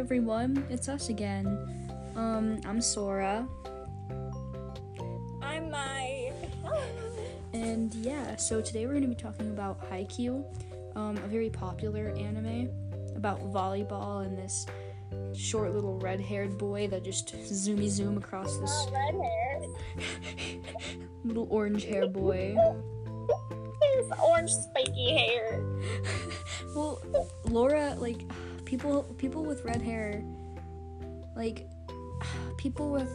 everyone, it's us again. Um, I'm Sora, I'm my. and yeah, so today we're gonna be talking about Haikyuu, um, a very popular anime about volleyball and this short little red-haired boy that just zoomy zoom across this red hair. little orange hair boy. His orange spiky hair. Well, Laura, like people, people with red hair, like people with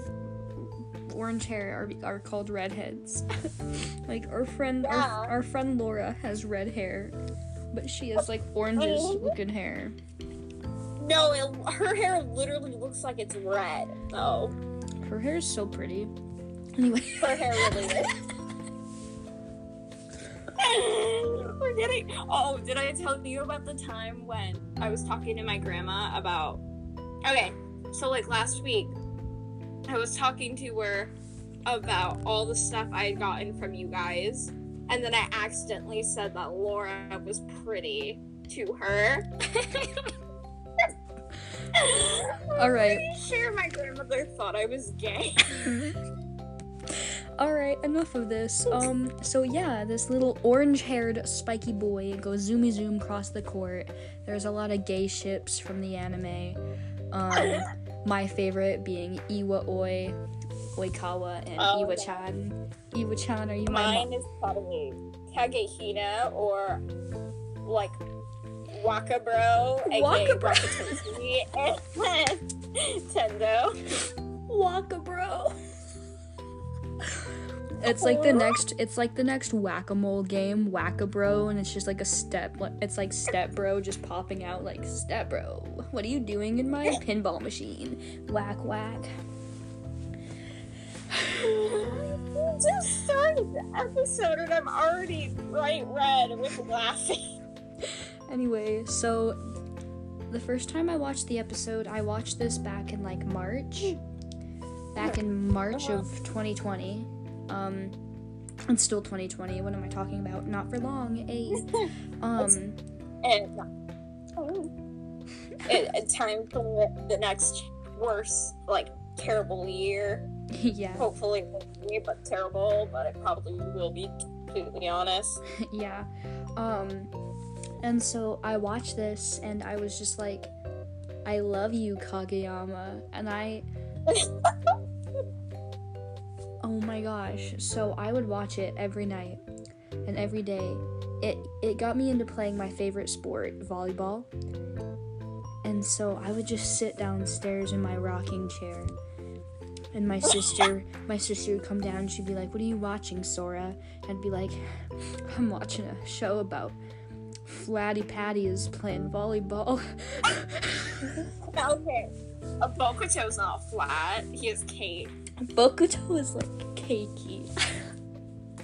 orange hair are, are called redheads. like our friend, Yeah. our, our friend Laura has red hair, but she has like oranges looking hair. No, it, her hair literally looks like it's red. though. Her hair is so pretty. Anyway, her hair really is. We're. Oh, did I tell you about the time when I was talking to my grandma about? Okay, so like last week, I was talking to her about all the stuff I had gotten from you guys, and then I accidentally said that Laura was pretty to her. All right. Pretty sure my grandmother thought I was gay. All right, enough of this. Um, so yeah, this little orange-haired spiky boy goes zoomy zoom across the court. There's a lot of gay ships from the anime. Um, my favorite being Iwa Oi, Oikawa, and Oh, Iwa-chan. Iwa-chan, are you my Mine is probably Kagehina or like Waka Bro, aka Waka Bro. Wakatoshi, and Tendo. Waka bro. It's like the next. It's like the next whack a mole game, whack a bro, and it's just like a step. It's like step bro just popping out like step bro. What are you doing in my pinball machine? Whack whack. Just started the episode and I'm already bright red with laughing. Anyway, so the first time I watched the episode, I watched this back in like March. Hmm. Back in March of 2020. Um it's still 2020. What am I talking about? Not for long. A um And it, time for the next worst, like terrible year. yeah. Hopefully, be, but terrible. But it probably will be. To be honest. yeah. Um and so I watched this and I was just like I love you Kageyama and I Oh my gosh. So I would watch it every night and every day. It it got me into playing my favorite sport, volleyball. And so I would just sit downstairs in my rocking chair. And my sister, my sister would come down and she'd be like, "What are you watching, Sora?" I'd be like, "I'm watching a show about Flatty Patty is playing volleyball." Okay. A Bokuto's not flat. He is cake. Bokuto is like cakey.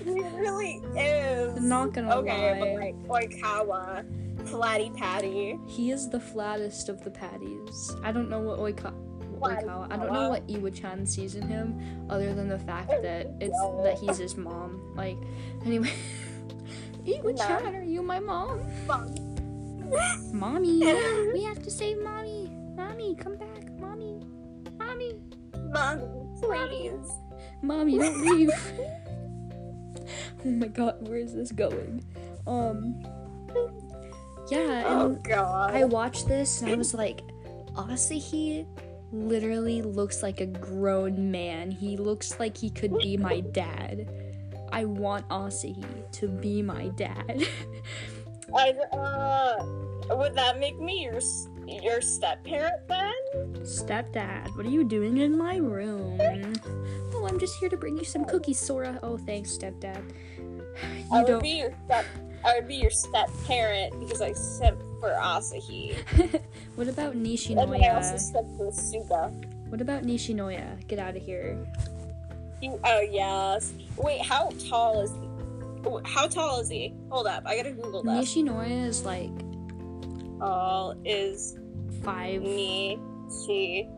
He really is. I'm not gonna Okay, lie. but like Oikawa, Flatty Patty. He is the flattest of the patties. I don't know what Oika- Flatty Oikawa. I don't know what Iwa-chan sees in him, other than the fact oh, that it's that he's his mom. Like, anyway. Iwa-chan, are you my mom? Mommy, we have to save mommy. Mommy, come back, mommy. Mommy, Mom, please. mommy, don't leave. oh my god, where is this going? Um, yeah, Oh and god. I watched this and I was like, Asahi literally looks like a grown man. He looks like he could be my dad. I want Asahi to be my dad. I, uh, would that make me your your step parent then? Stepdad, what are you doing in my room? Oh, I'm just here to bring you some cookies, Sora. Oh, thanks, stepdad. I would don't. be your step. I would be your step parent because I simp for Asahi. what about And then I also Nishinoya? simp for Suga. What about Nishinoya? Get out of here. You, oh yes. Wait, how tall is? How tall is he? Hold up, I gotta Google that. Nishinoya is like Tall is five. Nishi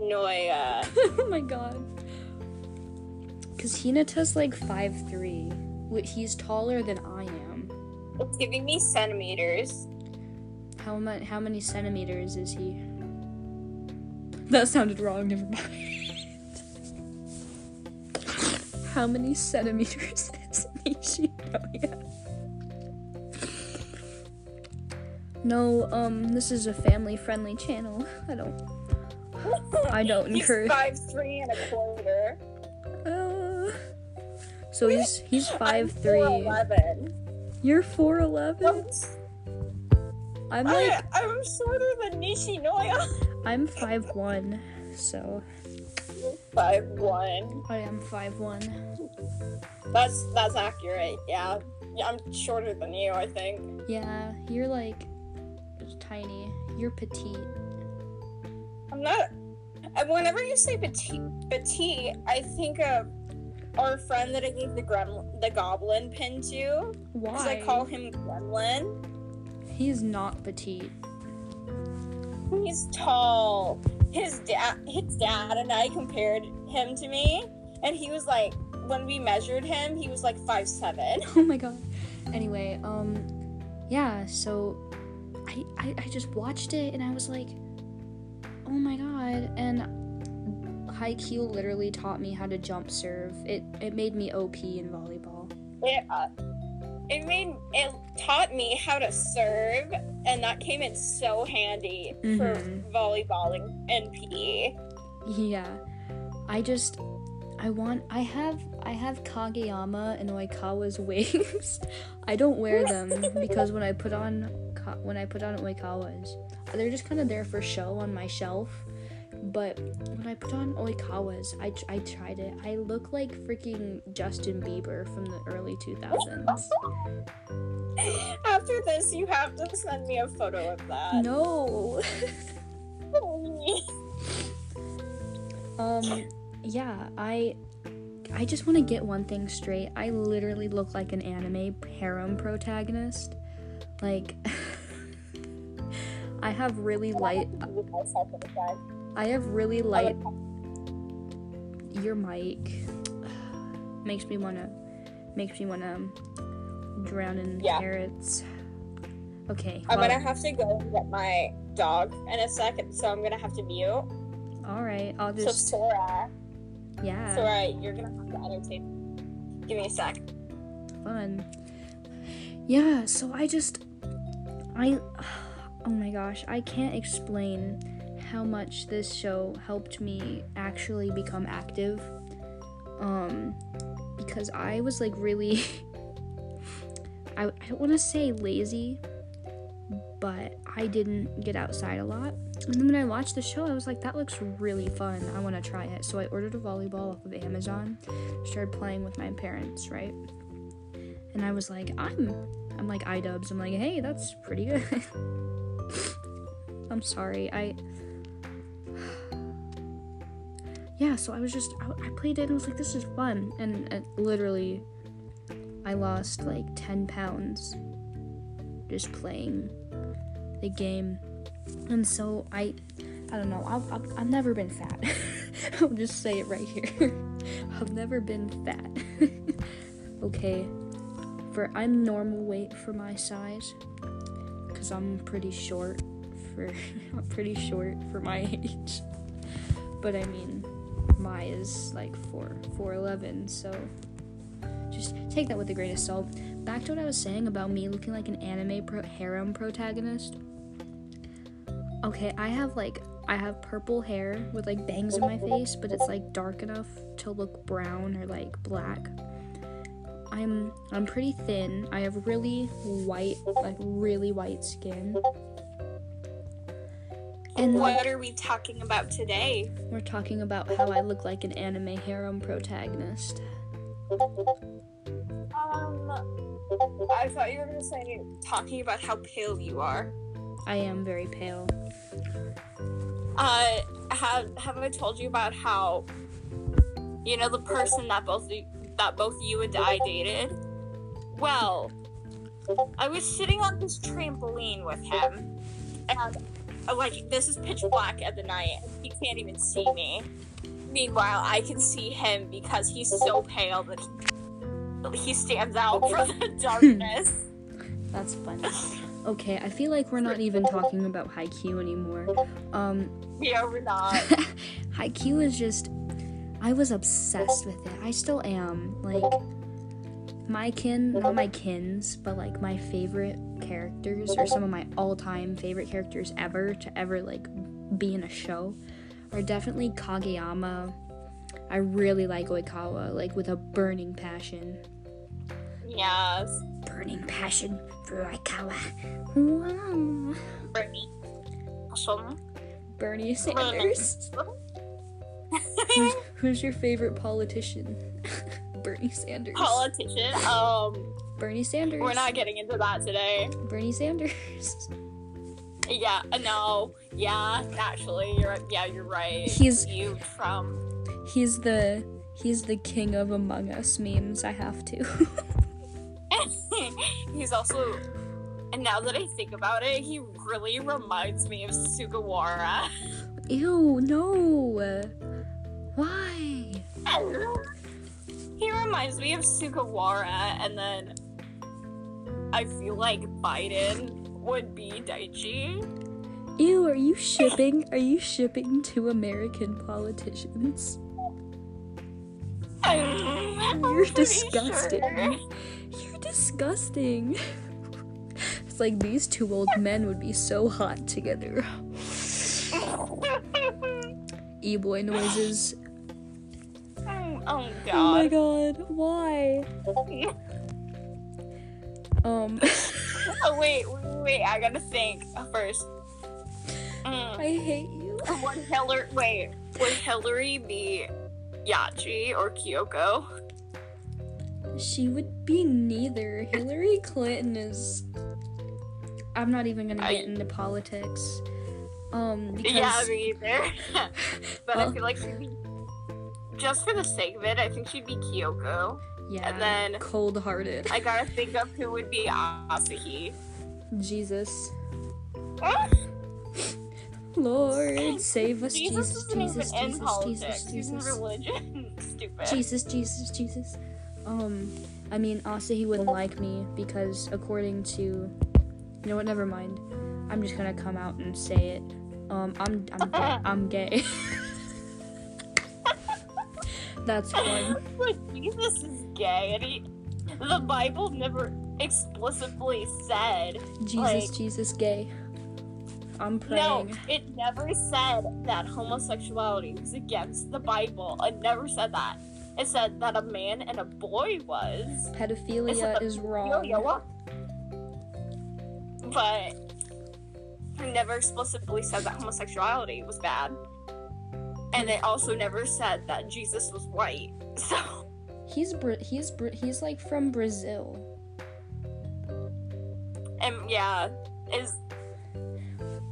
Noya. oh my god. Cause Hinata's like five three. He's taller than I am. It's giving me centimeters. How much? How many centimeters is he? That sounded wrong. Never mind. How many centimeters is Nishi? No, um, this is a family-friendly channel. I don't. I don't He's encourage. five three and a quarter. Uh, so he's he's five I'm three. 4'11". You're four eleven. I'm like I, I'm shorter than Nishinoya. I'm five one. So Five one. I am five one. That's that's accurate. Yeah. Yeah, I'm shorter than you. I think. Yeah, you're like tiny. You're petite. I'm not. uh, Whenever you say petite, petite, I think of our friend that I gave the gremlin, the goblin pin to, Why? because I call him Gremlin. He's not petite. He's tall. His dad, his dad, and I compared him to me, and he was like, when we measured him, he was like five seven. Oh my god. Anyway, um, yeah. So I, I I just watched it and I was like, oh my god. And Haikyuu literally taught me how to jump serve. It it made me OP in volleyball. It, uh, it made it taught me how to serve, and that came in so handy Mhm. for volleyballing and E. PE. Yeah. I just I want I have I have Kageyama and Oikawa's wings. I don't wear them because when I put on When I put on Oikawa's, they're just kind of there for show on my shelf. But when I put on Oikawa's, I, I tried it. I look like freaking Justin Bieber from the early 2000s. After this, you have to send me a photo of that. No. Um, yeah, I I just want to get one thing straight. I literally look like an anime harem protagonist. Like I have really light I have really light your mic makes me want to makes me want to drown in Yeah. carrots. Okay. I'm well, gonna have to go get my dog in a second, so I'm gonna have to mute. all right. I'll just. So Sora, yeah. Sora, you're gonna have to entertain. Give me a sec. fun. Yeah, so I just I oh my gosh, I can't explain how much this show helped me actually become active. Um because I was like really I, I don't want to say lazy, but I didn't get outside a lot. And then when I watched the show, I was like, that looks really fun. I want to try it. So I ordered a volleyball off of Amazon, started playing with my parents, right? And I was like, I'm, I'm like iDubbbz. I'm like, hey, that's pretty good. I'm sorry. I, yeah. So I was just, I, I played it and I was like, this is fun. And literally, I lost like 10 pounds just playing the game. And so I, I don't know. I've, I've, I've never been fat. I'll just say it right here. I've never been fat. okay. For I'm normal weight for my size cuz I'm pretty short for I'm pretty short for my age. But I mean, my is like 4 4'11, so just take that with a grain of salt. Back to what I was saying about me looking like an anime pro- harem protagonist. Okay, I have like I have purple hair with like bangs in my face, but it's like dark enough to look brown or like black. I'm I'm pretty thin. I have really white, like really white skin. And like, what are we talking about today? we're talking about how I look like an anime harem protagonist. Um, I thought you were gonna say talking about how pale you are. I am very pale. Uh, have have I told you about how, you know, the person that both that both you and I dated? Well, I was sitting on this trampoline with him, and uh, like this is pitch black at the night. He can't even see me. Meanwhile, I can see him because he's so pale that he, he stands out from the darkness. That's funny. Okay, I feel like we're not even talking about Haikyuu anymore. Um, Yeah, we're not. Haikyuu is just. I was obsessed with it. I still am. Like, my kin, not my kins, but like my favorite characters, or some of my all time favorite characters ever to ever like be in a show, are definitely Kageyama. I really like Oikawa, like with a burning passion. yes. Burning passion for Oikawa. Wow. Brittany. Awesome. Bernie Sanders. Who's, your favorite politician? Bernie Sanders. Politician. Um, Bernie Sanders. we're not getting into that today. Bernie Sanders. Yeah, uh, no. Yeah, actually, you're yeah, you're right. He's- you Trump. He's the he's the king of Among Us memes. I have to. He's also, and now that I think about it, he really reminds me of Sugawara. Ew, no. Why? he reminds me of Sugawara, and then I feel like Biden would be Daichi. Ew, are you shipping? Are you shipping two American politicians? I'm You're disgusting. sure. You're disgusting. It's like these two old men would be so hot together. E-boy noises. Oh Oh my god. god, why? Um, oh wait, wait, wait, I gotta think first. Mm. I hate you. Would Hillary wait? Would Hillary be Yachi or Kyoko? She would be neither. Hillary Clinton is. I'm not even gonna I- get into politics. Um, because Yeah, me either. but I feel like she'd be just for the sake of it. I think she'd be Kyoko. yeah, and then- cold-hearted. I gotta think of who would be Asahi. Jesus, Lord, save us, Jesus, Jesus, Jesus, in Jesus, politics. Jesus, Jesus, religion. Stupid. Jesus, Jesus, Jesus. Um, I mean, Asahi wouldn't like me because according to, you know what? Never mind. I'm just gonna come out and say it. Um, I'm I'm gay. I'm gay. That's fun. Jesus is gay, and he, the Bible never explicitly said. Jesus, Like- Jesus, gay. I'm praying. No, it never said that homosexuality was against the Bible. It never said that. It said that a man and a boy was. Pedophilia is wrong. But it never explicitly said that homosexuality was bad. And it also never said that Jesus was white. So, He's Bra- he's Bra- he's like from Brazil. and yeah, is.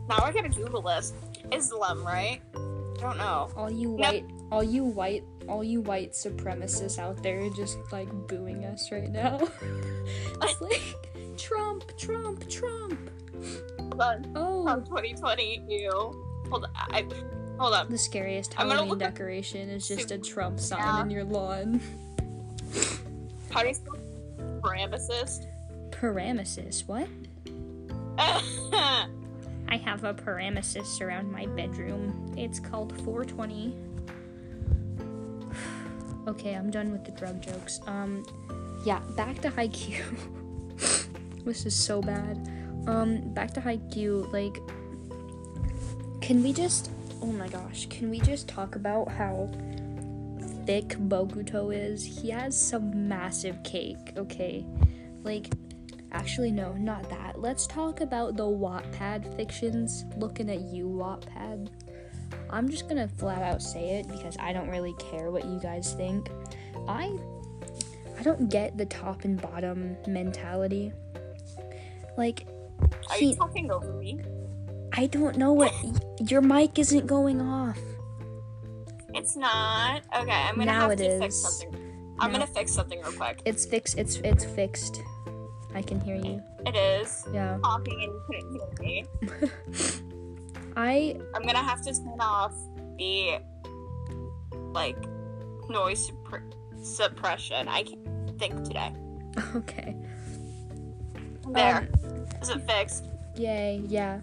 Now I gotta Google this. Islam, right? I don't know. All you white, all you white, all you white supremacists out there just like booing us right now. it's like Trump, Trump, Trump. Hold on. Oh, From 2020, you. Hold on. I, hold up. the scariest I'm Halloween up- decoration is just a Trump sign Yeah. in your lawn. How do you spell paramicist? Paramesis, what? I have a paramesis around my bedroom. It's called 420. okay, I'm done with the drug jokes. Um, yeah, back to Haikyuu. this is so bad. Um, back to Haikyuu. Like, can we just? Oh my gosh, can we just talk about how thick Bokuto is? He has some massive cake. Okay, like Actually, no, not that. Let's talk about the Wattpad fictions. Looking at you, Wattpad. I'm just gonna flat out say it because I don't really care what you guys think. I I don't get the top and bottom mentality. Like Are he, you talking over me? I don't know what your mic isn't going off. It's not. Okay, I'm gonna Now have to fix something. I'm Now- gonna fix something real quick. It's fixed. It's it's fixed. I can hear you. It is Yeah. talking and you couldn't hear me. I I'm gonna have to turn off the like noise suppre- suppression. I can't think today. okay. There. Um, Is it fixed? Yay, yeah.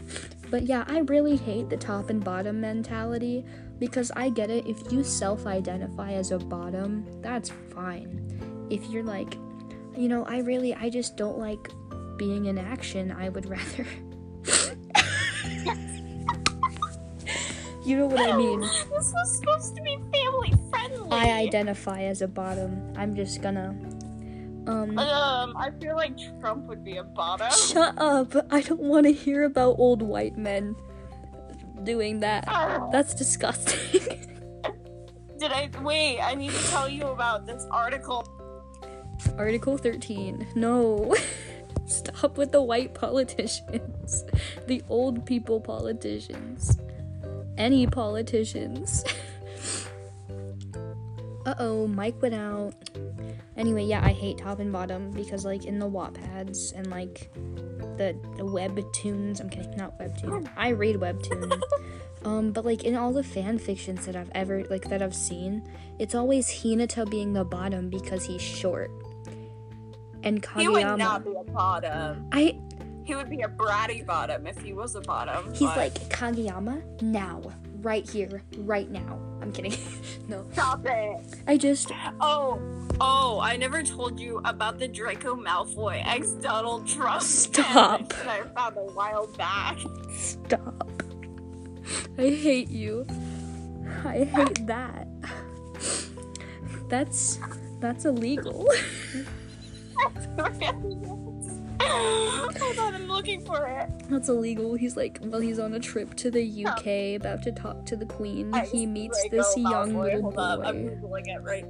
But yeah, I really hate the top and bottom mentality because I get it. If you self identify as a bottom, that's fine. If you're like, you know, I really, I just don't like being in action, I would rather. you know what I mean? This was supposed to be family friendly. I identify as a bottom. I'm just gonna. Um. Um, I feel like Trump would be a bottom. Shut up! I don't want to hear about old white men doing that. Oh. That's disgusting. Did I wait? I need to tell you about this article. Article 13. No. Stop with the white politicians. The old people politicians. Any politicians. Uh oh, mic went out. Anyway, yeah, I hate top and bottom because, like, in the Wattpads and, like, the, the webtoons, I'm kidding, not webtoon. I read webtoon. Um, but like in all the fan fictions that I've ever like that I've seen, it's always Hinata being the bottom because he's short. And Kageyama. He would not be a bottom. I He would be a bratty bottom if he was a bottom. he's but- like Kageyama now, right here, right now. I'm kidding. no. Stop it. I just Oh, oh, I never told you about the Draco Malfoy ex Donald Trump. Stop. that I found a while back. stop. I hate you. I hate that. That's that's illegal. Hold on, I'm looking for it. That's illegal. He's like, well, he's on a trip to the UK, about to talk to the Queen. Ex He meets this young Malfoy. little Hold up, I'm googling it right.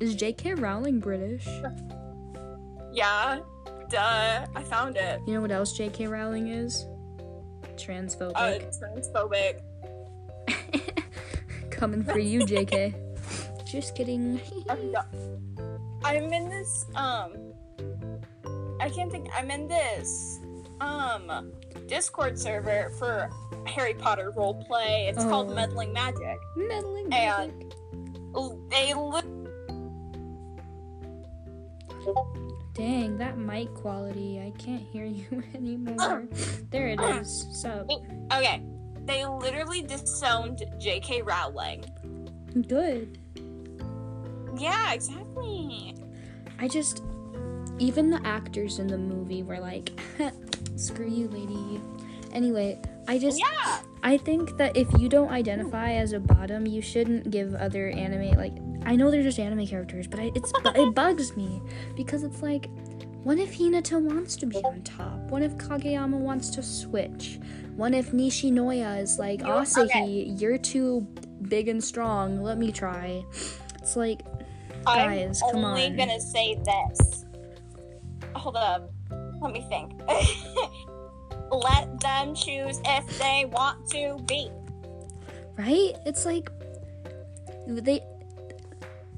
Is J.K. Rowling British? Yeah, duh. I found it. You know what else J.K. Rowling is? Transphobic. Uh, transphobic. Coming for you, J.K. Just kidding. I'm I'm in this um I can't think I'm in this um Discord server for Harry Potter roleplay. It's called Oh. Meddling Magic. Meddling. And- magic. L- They li- Dang, that mic quality. I can't hear you anymore. there it is. So. okay. They literally disowned J.K. Rowling. Good. Yeah, exactly. I just even the actors in the movie were like, "Screw you, lady." Anyway, I just Yeah. I think that if you don't identify as a bottom, you shouldn't give other anime like I know they're just anime characters, but I, it's it bugs me because it's like, what if Hinata wants to be on top? What if Kageyama wants to switch? What if Nishinoya is like, Asahi, okay. you're too big and strong. Let me try. It's like, guys, come on. I'm come only on. gonna say this. Hold up. Let me think. Let them choose if they want to be. right? It's like they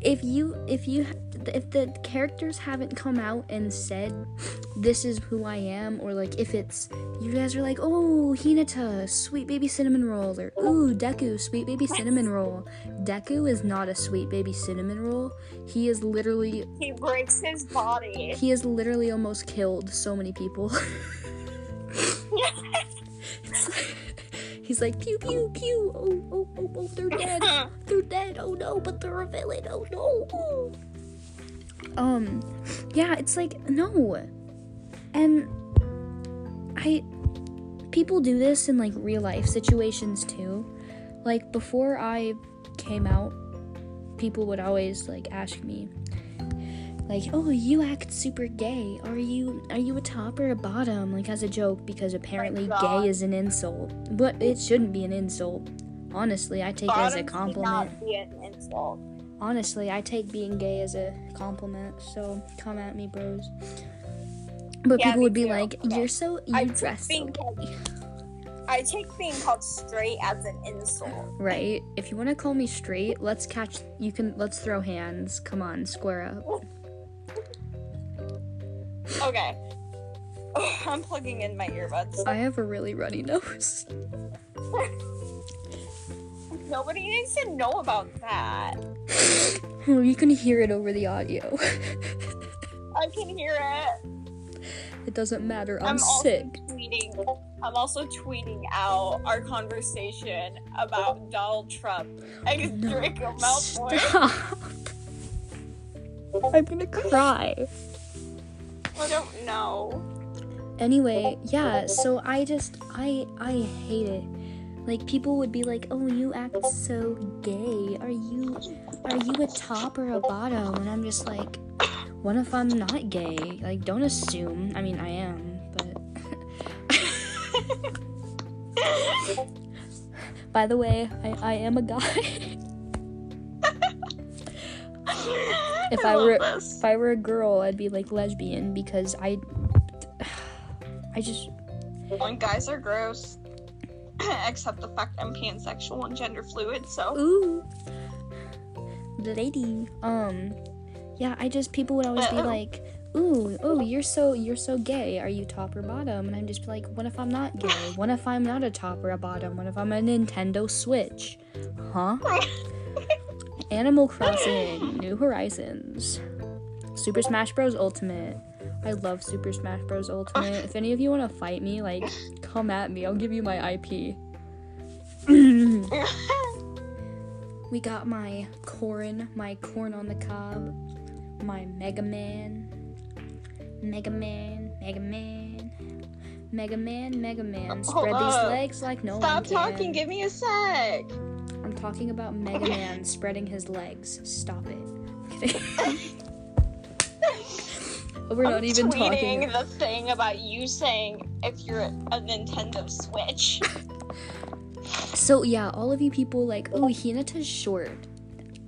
if you if you if the characters haven't come out and said this is who I am or like if it's you guys are like oh Hinata sweet baby cinnamon roll or ooh Deku sweet baby cinnamon roll Deku is not a sweet baby cinnamon roll he is literally He breaks his body. he has literally almost killed so many people he's like pew pew pew oh oh oh oh they're dead they're dead. Oh no, but they're a villain. Oh no. Um, yeah, it's like no, and I people do this in like real life situations too. Like before I came out, people would always like ask me like, "Oh, you act super gay. Are you are you a top or a bottom?" Like as a joke because apparently God. gay is an insult. But it shouldn't be an insult. Honestly, I take it as a Bottoms compliment. Not be an insult. Honestly, I take being gay as a compliment. So come at me, bros. But Yeah, people would be too. like, Okay. "You're so you I dress so gay." I take being called straight as an insult. Right? If you want to call me straight, let's catch. You can. Let's throw hands. Come on, square up. Okay. I'm plugging in my earbuds. I have a really runny nose. Nobody needs to know about that. Oh, you can hear it over the audio. I can hear it. It doesn't matter. I'm, I'm also sick. tweeting. I'm also tweeting out our conversation about Donald Trump and No. Draco Malfoy. Stop. I'm gonna cry. I don't know. Anyway, yeah, so I just I I hate it. Like people would be like, "Oh, you act so gay. Are you are you a top or a bottom?" And I'm just like, "What if I'm not gay? Like don't assume. I mean, I am, but By the way, I I am a guy. if I, love were this. if I were a girl, I'd be like lesbian because I I just When guys are gross, except the fact I'm pansexual and gender fluid, so. ooh. Lady um yeah i just people would always be Uh-oh. like ooh oh you're so you're so gay. Are you top or bottom? And i'm just like what if i'm not gay? What if i'm not a top or a bottom? What if i'm a nintendo switch? Huh? Animal crossing new horizons super smash bros. Ultimate i love super smash bros ultimate ah. if any of you want to fight me like come at me i'll give you my ip We got my corn, my corn on the cob, my Mega Man, Mega Man, Mega Man, Mega Man, Mega Man. Hold Spread these up. legs like no Stop one can. talking, give me a sec. I'm talking about Mega Man spreading his legs. Stop it. We're not I'm even tweeting talking. the thing about you saying if you're a Nintendo Switch. So yeah, all of you people like, oh, Hinata's short.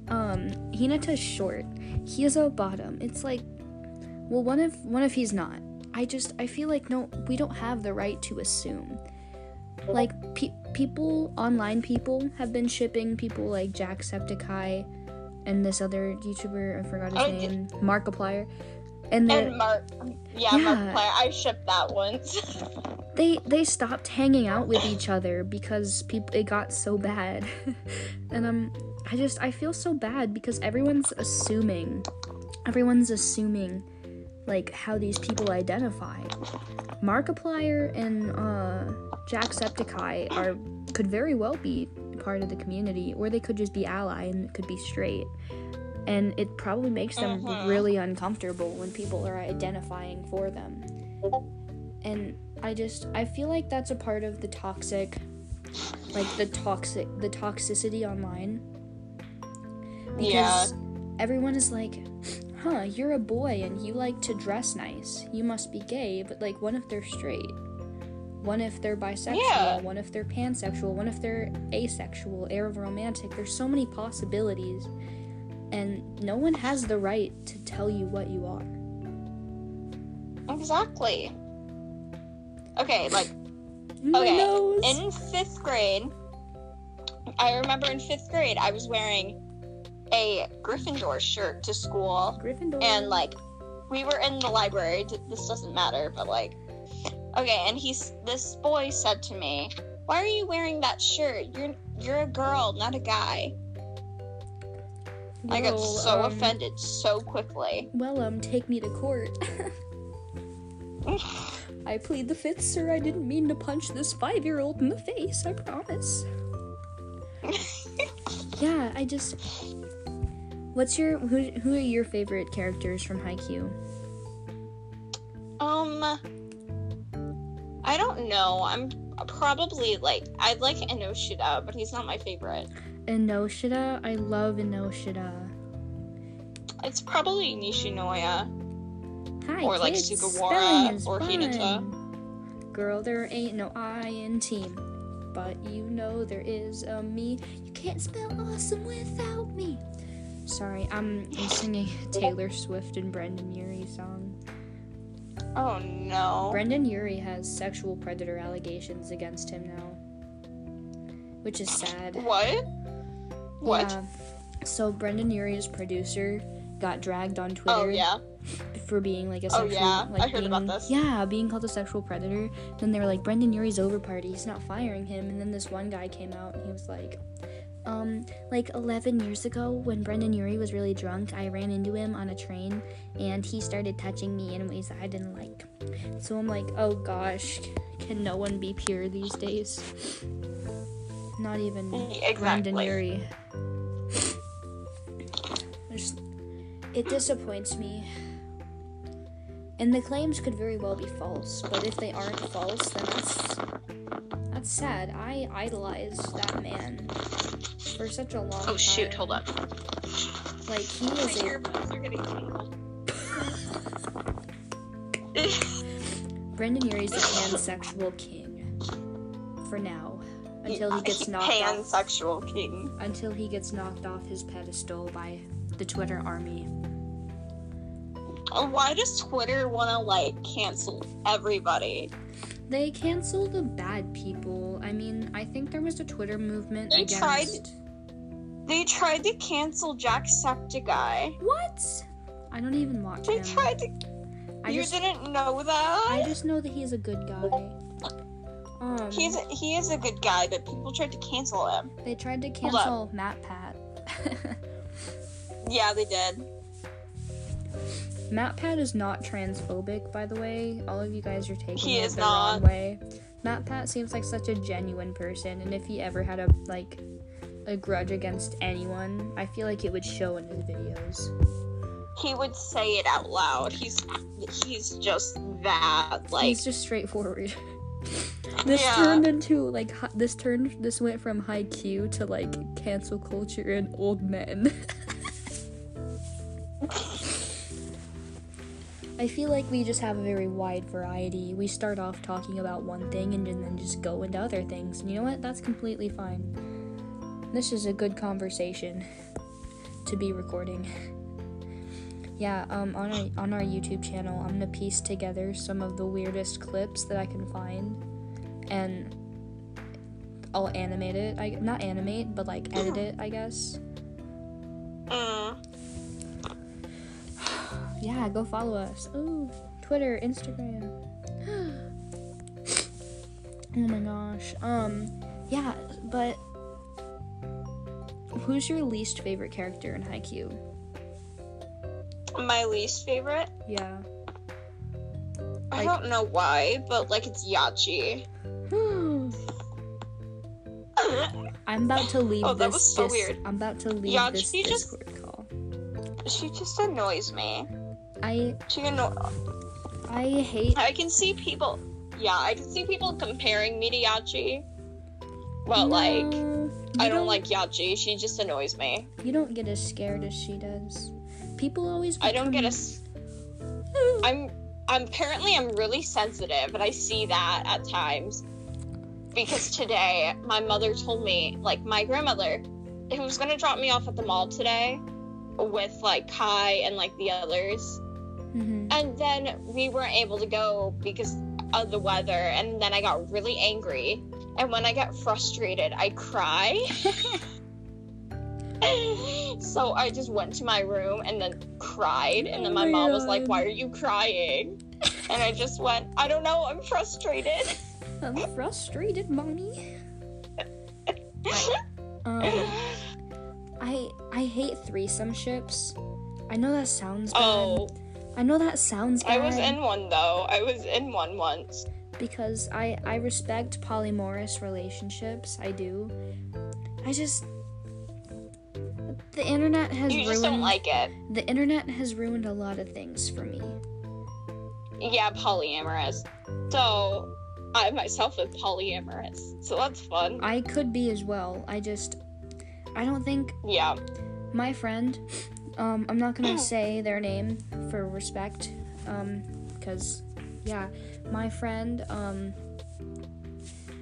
Um, Hinata's short. He is a bottom. It's like, well, what if what if he's not? I just I feel like no, we don't have the right to assume. Like pe- people, online people have been shipping people like Jacksepticeye and this other YouTuber I forgot his Oh, name, Markiplier, and and Mark, yeah, Yeah. Markiplier. I shipped that once. they they stopped hanging out with each other because people it got so bad and um i just i feel so bad because everyone's assuming everyone's assuming like how these people identify markiplier and uh jacksepticeye are could very well be part of the community or they could just be ally and could be straight and it probably makes them Mhm. really uncomfortable when people are identifying for them. And i just i feel like that's a part of the toxic like the toxic the toxicity online. Because Yeah. everyone is like huh you're a boy and you like to dress nice. You must be gay. But like what if they're straight? One if they're bisexual? Yeah. what if they're pansexual? One if they're asexual? Aromantic? There's so many possibilities and no one has the right to tell you what you are exactly. Okay, like Okay, nose. in fifth grade, I remember in fifth grade I was wearing a Gryffindor shirt to school, Gryffindor. and like we were in the library. This doesn't matter, but like, okay. And he's this boy said to me, "Why are you wearing that shirt? You're you're a girl, not a guy." I got so um, offended so quickly. Well, um, take me to court. I plead the fifth, sir. I didn't mean to punch this five-year-old in the face. I promise. yeah, I just. What's your who? Who are your favorite characters from Haikyuu? Um, I don't know. I'm probably like I like Ennoshita, but he's not my favorite. Ennoshita. I love Ennoshita. It's probably Nishinoya. Hi, Or, like, kids. Sugawara or fun. Hinata. Girl, there ain't no I in team, but you know there is a me. You can't spell awesome without me. Sorry, I'm, I'm singing Taylor Swift and Brendon Urie song. Oh no. Brendon Urie has sexual predator allegations against him now, which is sad. What? What? Yeah. So Brendon Urie's producer got dragged on Twitter Oh yeah. for being like a sexual, Oh, sexual yeah, like I heard being, about this. Yeah, being called a sexual predator. Then they were like, Brendon Urie's over party, he's not firing him. And then this one guy came out and he was like, Um, like 11 years ago, when Brendon Urie was really drunk, I ran into him on a train and he started touching me in ways that I didn't like. So I'm like, oh gosh, can no one be pure these days? Not even mm, Brendon Exactly. Urie. It disappoints me. And the claims could very well be false, but if they aren't false, then that's that's sad. I idolized that man for such a long time. Oh shoot, hold up. Like he My was a earbuds are getting tangled. Brendon Urie's a pansexual king. For now. Until he mm, gets knocked off king. until he gets knocked off his pedestal by the Twitter army. Why does Twitter want to like cancel everybody? They cancel the bad people. I mean, I think there was a Twitter movement They against tried- They tried to cancel Jacksepticeye. What? I don't even watch They him. tried to. I you just didn't know that? I just know that he's a good guy. Um, He's he is a good guy, but people tried to cancel him. they tried to cancel MatPat. Yeah, they did. MatPat is not transphobic, by the way. All of you guys are taking He it is the not. wrong way. MatPat seems like such a genuine person, and if he ever had a like a grudge against anyone, I feel like it would show in his videos. He would say it out loud. He's he's just that like He's just straightforward. this Yeah. turned into like hi- this turned this went from Haikyuu to like cancel culture and old men. I feel like we just have a very wide variety. We start off talking about one thing and then just go into other things. And you know what? That's completely fine. This is a good conversation to be recording. Yeah, um, on our on our YouTube channel, I'm gonna piece together some of the weirdest clips that I can find, and I'll animate it. I not animate, but like edit it, I guess. mm, Yeah, go follow us. Ooh, Twitter, Instagram. oh my gosh. Um, yeah, but who's your least favorite character in Haikyuu? My least favorite. Yeah. I Like- don't know why, but like it's Yachi. I'm about to leave this. Oh, that this. was so dis- weird. I'm about to leave Yeah, this she just- Discord call. she just annoys me. I She anno- I hate. I can see people. Yeah, I can see people comparing me to Yachi. But like, No, I you don't like Yachi. She just annoys me. You don't get as scared as she does. People always. I don't get as. I'm. I'm apparently I'm really sensitive, and I see that at times. Because today, my mother told me, like my grandmother, who was gonna drop me off at the mall today, with like Kai and like the others, Mhm. and then we weren't able to go because of the weather, and then I got really angry, and when I get frustrated, I cry. so I just went to my room and then cried, and then Oh my my mom was like, "Why are you crying?" And I just went, "I don't know, I'm frustrated." I'm frustrated, mommy. Um, I I hate threesome ships. I know that sounds bad. oh, I know that sounds bad. I was in one though. I was in one once. because I I respect polyamorous relationships. I do. I just the internet has You ruined just don't like it. the internet has ruined a lot of things for me. Yeah, polyamorous. So I myself am polyamorous. So that's fun. I could be as well. I just I don't think Yeah. my friend um I'm not going to say their name for respect um cuz yeah, my friend um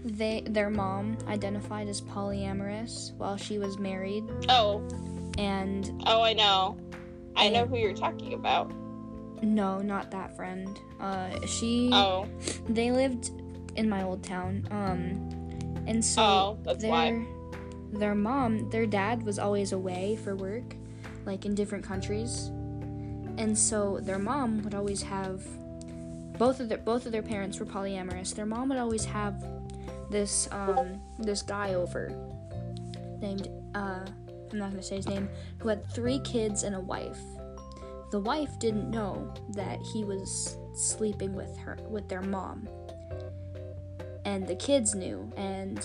they their mom identified as polyamorous while she was married Oh, and oh, I know. I know who you're talking about. no, not that friend. Uh she Oh, they lived in my old town. Um and so oh, that's their why. their mom, their dad was always away for work, like in different countries. And so their mom would always have both of their both of their parents were polyamorous. Their mom would always have this um this guy over named uh I'm not gonna say his name, who had three kids and a wife. The wife didn't know that he was sleeping with her with their mom. And the kids knew and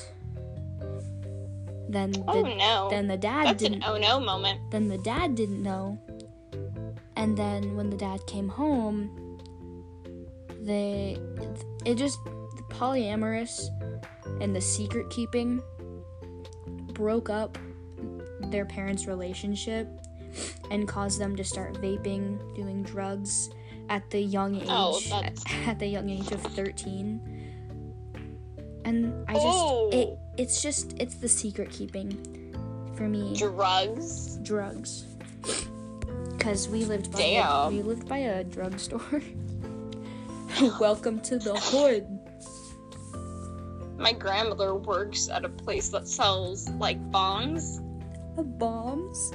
then the, Oh no. then the dad That's didn't an oh no moment. then the dad didn't know. And then when the dad came home, they it just polyamorous and the secret keeping broke up their parents' relationship and caused them to start vaping, doing drugs at the young oh, age Oh, at the young age of 13. And I just Oh. it it's just it's the secret keeping for me Drugs. drugs because we lived by a, we lived by a drugstore. Welcome to the hood. My grandmother works at a place that sells like bongs. The bombs.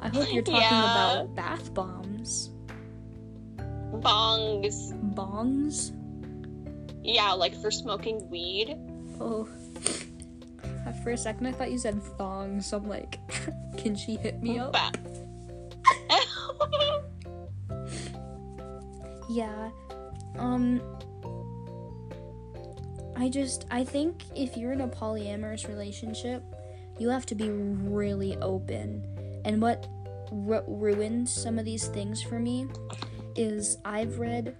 I hope you're talking Yeah. about bath bombs. Bongs. Bongs. Yeah, like for smoking weed. Oh. For a second, I thought you said thongs. So I'm like, can she hit me up? Yeah. Um I just I think if you're in a polyamorous relationship, you have to be really open. And what ru- ruined some of these things for me is I've read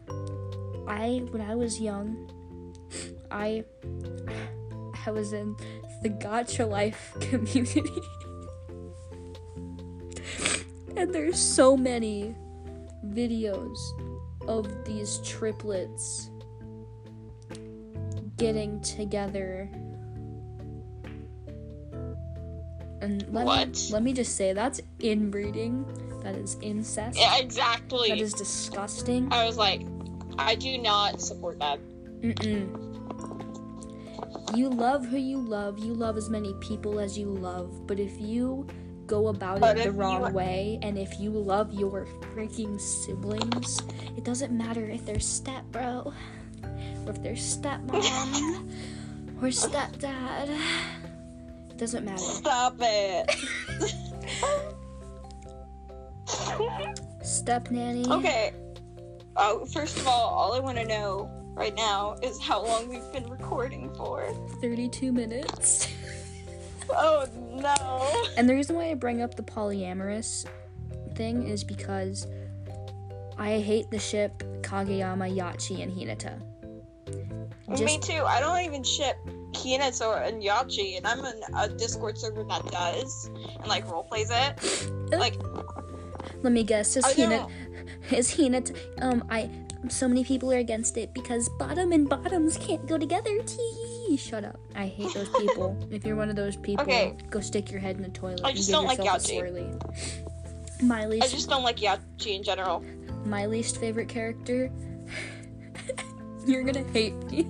I when I was young, I I was in the Gacha Life community. and there's so many videos of these triplets getting together. And let What? me let me just say that's inbreeding. That is incest. yeah, exactly. That is disgusting. I was like, I do not support that. Mm-mm. You love who you love. You love as many people as you love. But if you go about But it the you- wrong way, and if you love your freaking siblings, it doesn't matter if they're step bro, or if they're stepmom, or stepdad. It doesn't matter. Stop it. Step nanny. okay. Oh, first of all, all I want to know right now is how long we've been recording for. 32 minutes. Oh no. And the reason why I bring up the polyamorous thing is because I hate the ship Kageyama, Yachi, and Hinata. Me too. I don't even ship Hinata and Yachi, and I'm in a Discord server that does and like role plays it. Like let me guess, is know. is Hinata um I so many people are against it because bottom and bottoms can't go together. Tee. Shut up. I hate those people. if you're one of those people, Okay. go stick your head in the toilet I just don't like Yachi. My I just don't like Yachi in general. my least favorite character. you're gonna hate me.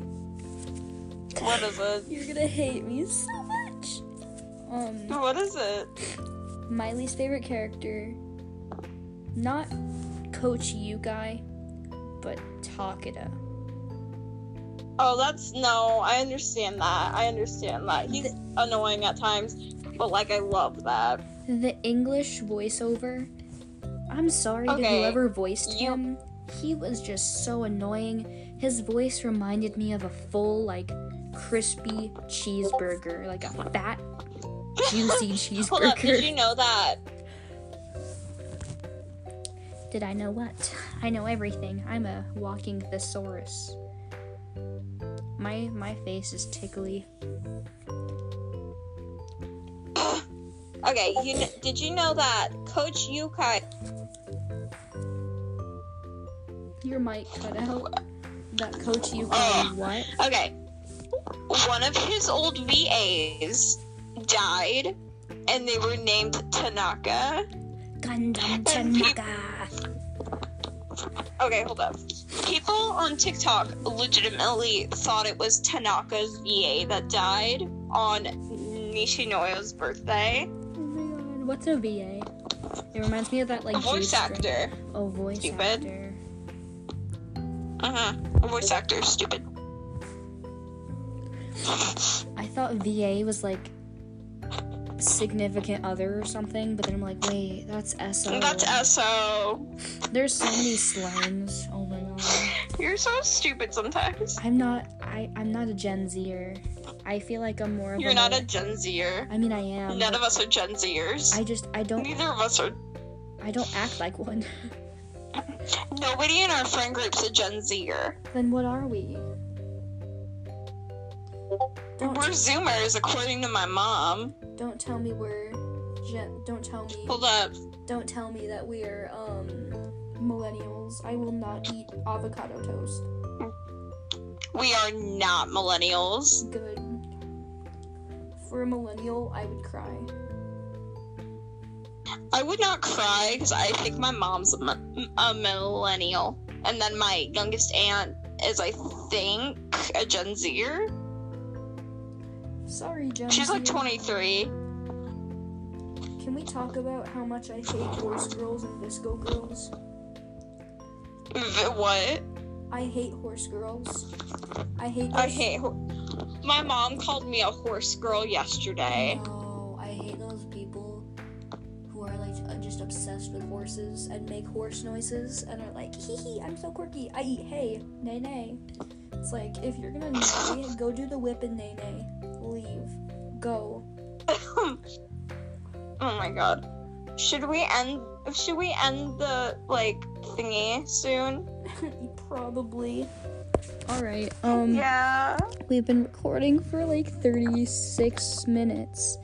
What is it? You're gonna hate me so much. Um, What is it? my least favorite character, not Coach Ukai, but Takeda. Oh, that's no. I understand that. I understand that. He's annoying at times, but like I love that. The English voiceover. I'm sorry to Okay, whoever voiced you- him. He was just so annoying. His voice reminded me of a full, like, crispy cheeseburger, like a fat, juicy Hold up. Did cheeseburger. you know that? Did I know what? I know everything. I'm a walking thesaurus. My my face is tickly. Okay. You kn- did you know that Coach Ukai? Your mic cut out. That coach you Oh. what? Okay. One of his old VAs died, and they were named Tanaka. Gundam Tanaka. Okay, hold up. People on TikTok legitimately thought it was Tanaka's VA that died on Nishinoya's birthday. Oh my god, what's a VA? It reminds me of that like A voice actor. Oh, voice Stupid. actor. Uh huh. A voice actor. Stupid. I thought VA was like significant other or something, but then I'm like, wait, that's SO. That's SO. There's so many slangs. Oh my god. You're so stupid sometimes. I'm not. I. I'm not a Gen Zer. I feel like I'm more of. You're a not a Gen Zer. I mean, I am. None of us are Gen Zers. I just. I don't. Neither of us are. I don't act like one. Nobody in our friend group's a Gen Zer. then what are we? Don't. We're Zoomers, according to my mom. Don't tell me we're. Gen, don't tell me. Hold up. Don't tell me that we're um millennials. I will not eat avocado toast. We are not millennials. Good. For a millennial, I would cry. I would not cry because I think my mom's a, a millennial. And then my youngest aunt is, I think, a Gen Zer. Sorry, Jen. She's like 23. Can we talk about how much I hate horse girls and VSCO girls? What? I hate horse girls. I hate. I hate. Ho- my mom called me a horse girl yesterday. No, I hate those people who are like uh, just obsessed with horses and make horse noises and are like, hee hee, I'm so quirky. I eat hay, nay nay. It's like if you're gonna neigh, go do the whip and nay nay. Leave. Go. oh my god. Should we end? Should we end the like thingy soon? Probably. All right. Um. Yeah. We've been recording for like 36 minutes.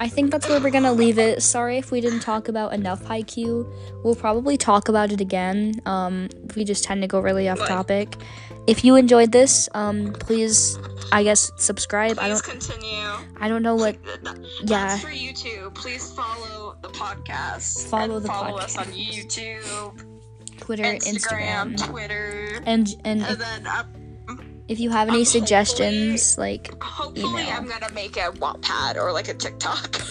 I think that's where we're gonna leave it. Sorry if we didn't talk about enough Haikyuu. We'll probably talk about it again. Um, we just tend to go really off Right. topic. If you enjoyed this, um, please, I guess subscribe. I don't, continue. I don't know what. That's Yeah, for you too. Please follow the podcast. Follow the follow us on. YouTube, Twitter, Instagram, Instagram, Twitter, and and and if, then uh, if you have any um, suggestions, like hopefully Email. I'm gonna make a Wattpad or like a TikTok.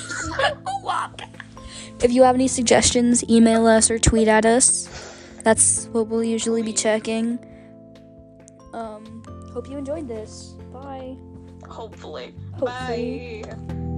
if you have any suggestions, email us or tweet at us. That's what we'll usually be checking. Um, hope you enjoyed this. Bye. hopefully. Hopefully. Bye.